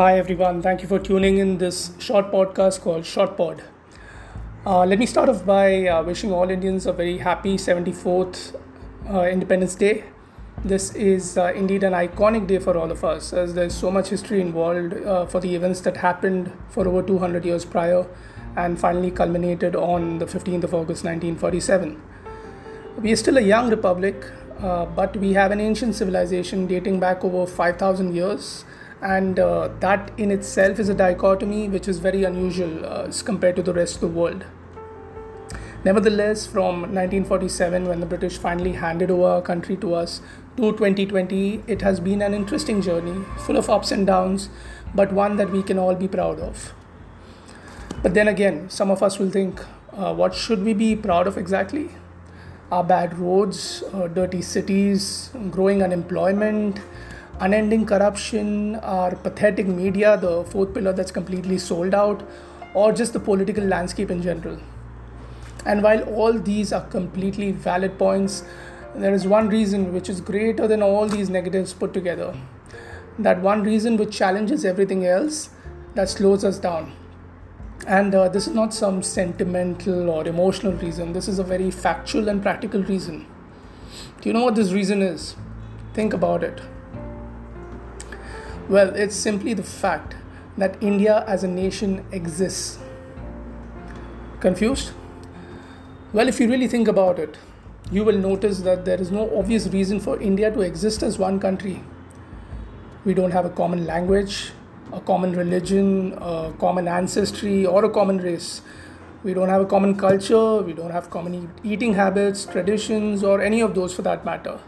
Hi everyone, thank you for tuning in this short podcast called Short Pod. Uh, let me start off by uh, wishing all Indians a very happy 74th uh, Independence Day. This is uh, indeed an iconic day for all of us as there's so much history involved uh, for the events that happened for over 200 years prior and finally culminated on the 15th of August 1947. We are still a young republic, uh, but we have an ancient civilization dating back over 5,000 years and uh, that in itself is a dichotomy which is very unusual uh, as compared to the rest of the world. Nevertheless, from 1947, when the British finally handed over our country to us, to 2020, it has been an interesting journey, full of ups and downs, but one that we can all be proud of. But then again, some of us will think, uh, what should we be proud of exactly? Our bad roads, uh, dirty cities, growing unemployment, unending corruption, our pathetic media, the fourth pillar that's completely sold out, or just the political landscape in general. And while all these are completely valid points, there is one reason which is greater than all these negatives put together. That one reason which challenges everything else that slows us down. And uh, this is not some sentimental or emotional reason, this is a very factual and practical reason. Do you know what this reason is? Think about it. Well, it's simply the fact that India as a nation exists. Confused? Well, if you really think about it, you will notice that there is no obvious reason for India to exist as one country. We don't have a common language, a common religion, a common ancestry, or a common race. We don't have a common culture, we don't have common eating habits, traditions, or any of those for that matter.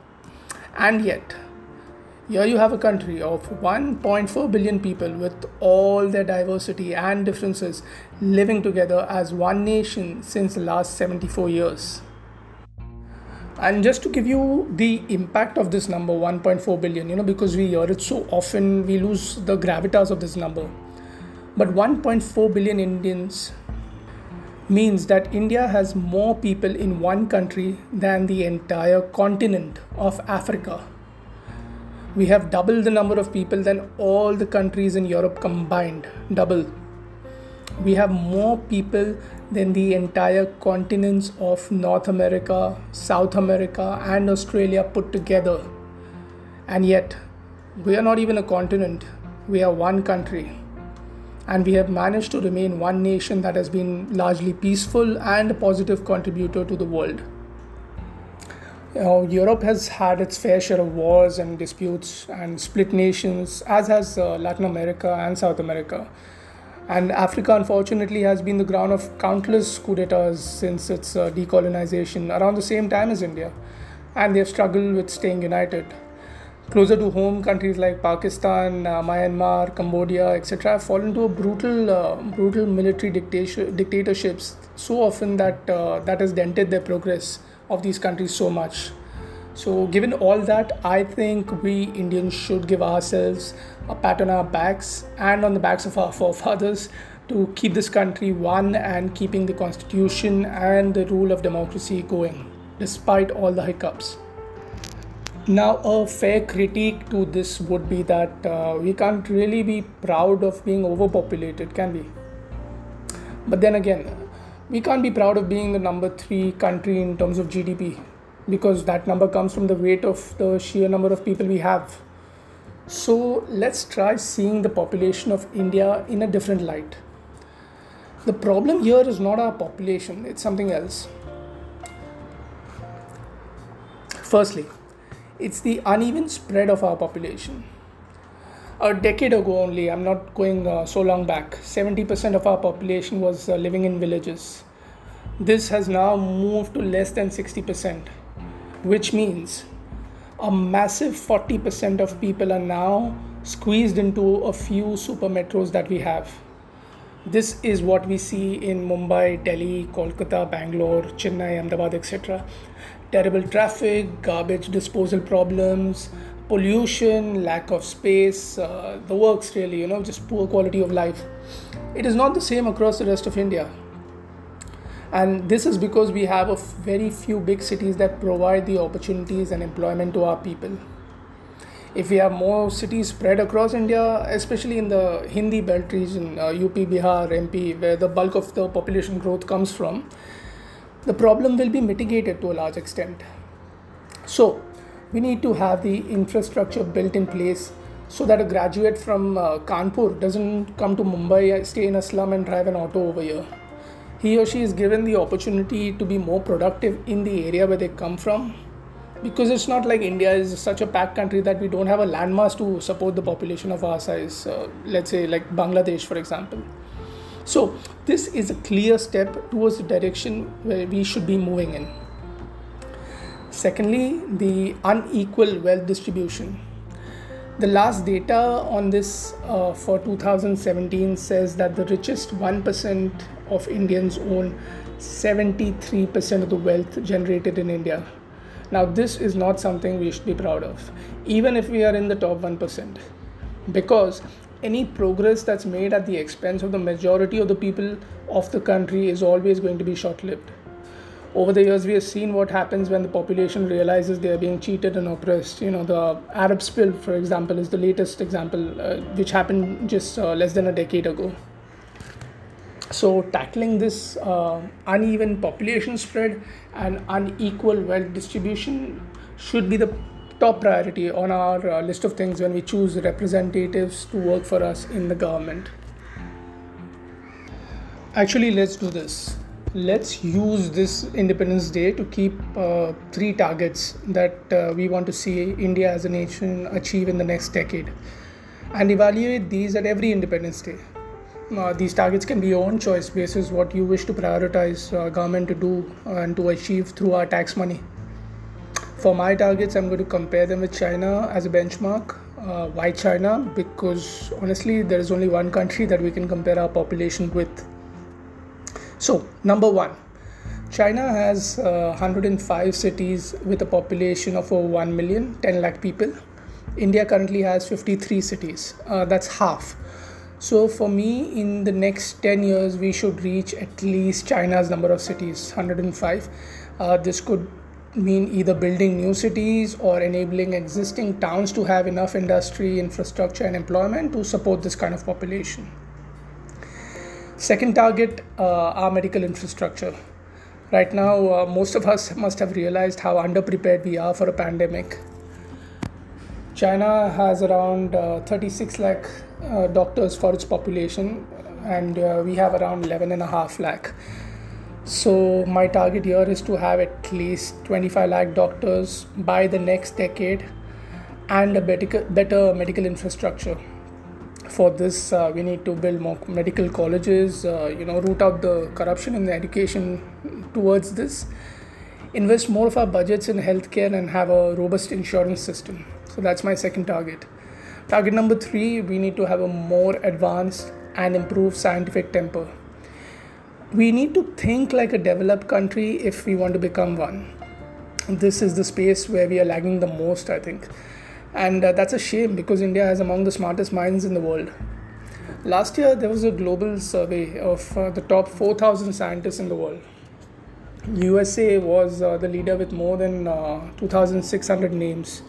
And yet, here you have a country of 1.4 billion people with all their diversity and differences living together as one nation since the last 74 years. And just to give you the impact of this number 1.4 billion, you know, because we hear it so often, we lose the gravitas of this number. But 1.4 billion Indians means that India has more people in one country than the entire continent of Africa we have double the number of people than all the countries in Europe combined. Double. We have more people than the entire continents of North America, South America, and Australia put together. And yet, we are not even a continent, we are one country. And we have managed to remain one nation that has been largely peaceful and a positive contributor to the world know, Europe has had its fair share of wars and disputes and split nations, as has uh, Latin America and South America. And Africa, unfortunately, has been the ground of countless coups d'etats since its uh, decolonization around the same time as India. And they have struggled with staying united. Closer to home, countries like Pakistan, uh, Myanmar, Cambodia, etc., have fallen to brutal, uh, brutal military dictatorships so often that uh, that has dented their progress of these countries so much. So, given all that, I think we Indians should give ourselves a pat on our backs and on the backs of our forefathers to keep this country one and keeping the constitution and the rule of democracy going, despite all the hiccups. Now, a fair critique to this would be that uh, we can't really be proud of being overpopulated, can we? But then again, we can't be proud of being the number three country in terms of GDP because that number comes from the weight of the sheer number of people we have. So let's try seeing the population of India in a different light. The problem here is not our population, it's something else. Firstly, it's the uneven spread of our population a decade ago only, I'm not going uh, so long back, 70% of our population was uh, living in villages. This has now moved to less than 60%, which means a massive 40% of people are now squeezed into a few super metros that we have. This is what we see in Mumbai, Delhi, Kolkata, Bangalore, Chennai, Ahmedabad, etc. Terrible traffic, garbage disposal problems, pollution, lack of space, uh, the works really, you know, just poor quality of life. It is not the same across the rest of India. And this is because we have a very few big cities that provide the opportunities and employment to our people. if we have more cities spread across India, especially in the Hindi belt region, uh, UP, Bihar, MP, where the bulk of the population growth comes from, the problem will be mitigated to a large extent. So, we need to have the infrastructure built in place so that a graduate from uh, Kanpur doesn't come to Mumbai, stay in a slum, and drive an auto over here. He or she is given the opportunity to be more productive in the area where they come from because it's not like India is such a packed country that we don't have a landmass to support the population of our size. Uh, let's say, like Bangladesh, for example. So, this is a clear step towards the direction where we should be moving in. Secondly, the unequal wealth distribution. The last data on this uh, for 2017 says that the richest 1% of Indians own 73% of the wealth generated in India. Now, this is not something we should be proud of, even if we are in the top 1%, because any progress that's made at the expense of the majority of the people of the country is always going to be short lived. Over the years, we have seen what happens when the population realizes they are being cheated and oppressed. You know, the Arab Spring, for example, is the latest example, uh, which happened just uh, less than a decade ago. So, tackling this uh, uneven population spread and unequal wealth distribution should be the top priority on our uh, list of things when we choose representatives to work for us in the government. Actually, let's do this. Let's use this Independence Day to keep uh, three targets that uh, we want to see India as a nation achieve in the next decade and evaluate these at every Independence Day uh, these targets can be your own choice basis what you wish to prioritize uh, government to do and to achieve through our tax money. For my targets i'm going to compare them with china as a benchmark uh, why china? Because honestly there is only one country that we can compare our population with. So number one china has uh, 105 cities with a population of over 1 million 10 lakh people. India currently has 53 cities. Uh, that's half so for me, in the next 10 years, we should reach at least China's number of cities, 105. Uh, this could mean either building new cities or enabling existing towns to have enough industry, infrastructure, and employment to support this kind of population. Second target, uh, our medical infrastructure. Right now, uh, most of us must have realized how underprepared we are for a pandemic. China has around uh, 36 lakh uh, doctors for its population, and uh, we have around 11 and a half lakh. So, my target here is to have at least 25 lakh doctors by the next decade and a better, better medical infrastructure. For this, uh, we need to build more medical colleges, uh, you know, root out the corruption in the education towards this, invest more of our budgets in healthcare, and have a robust insurance system. So, that's my second target. Target number three, we need to have a more advanced and improved scientific temper. We need to think like a developed country if we want to become one. This is the space where we are lagging the most, I think. And uh, that's a shame because India has among the smartest minds in the world. Last year, there was a global survey of uh, the top 4,000 scientists in the world. USA was uh, the leader with more than uh, 2,600 names.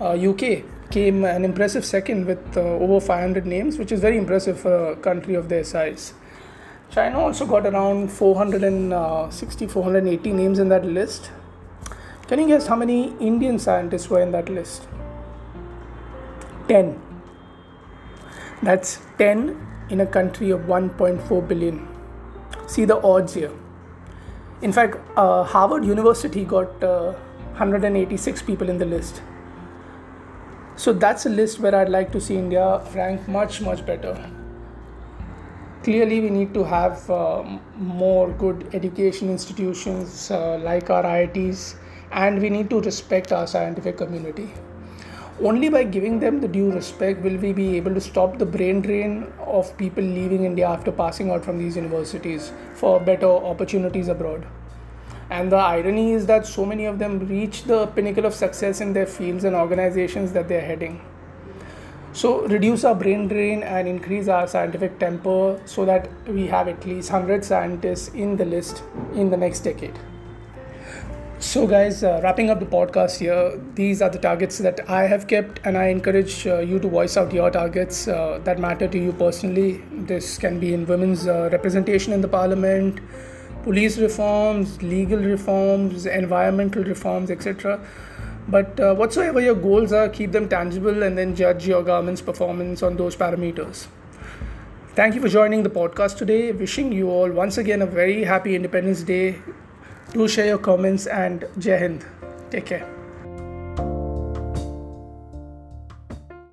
UK uh, came an impressive second with over 500 names, which is very impressive for a country of their size. China also got around 460, 480 names in that list. Can you guess how many Indian scientists were in that list? 10. That's 10 in a country of 1.4 billion. See the odds here. In fact, uh, Harvard University got uh, 186 people in the list. So that's a list where I'd like to see India rank much, much better. Clearly, we need to have uh, more good education institutions uh, like our IITs, and we need to respect our scientific community. Only by giving them the due respect will we be able to stop the brain drain of people leaving India after passing out from these universities for better opportunities abroad. And the irony is that so many of them reach the pinnacle of success in their fields and organizations that they're heading. So, reduce our brain drain and increase our scientific temper so that we have at least 100 scientists in the list in the next decade. So, guys, uh, wrapping up the podcast here, these are the targets that I have kept, and I encourage uh, you to voice out your targets uh, that matter to you personally. This can be in women's uh, representation in the parliament, police reforms, legal reforms, environmental reforms, etc. But uh, whatsoever your goals are, keep them tangible and then judge your government's performance on those parameters. Thank you for joining the podcast today. Wishing you all once again a very happy Independence Day. Do share your comments and Jai Hind. Take care.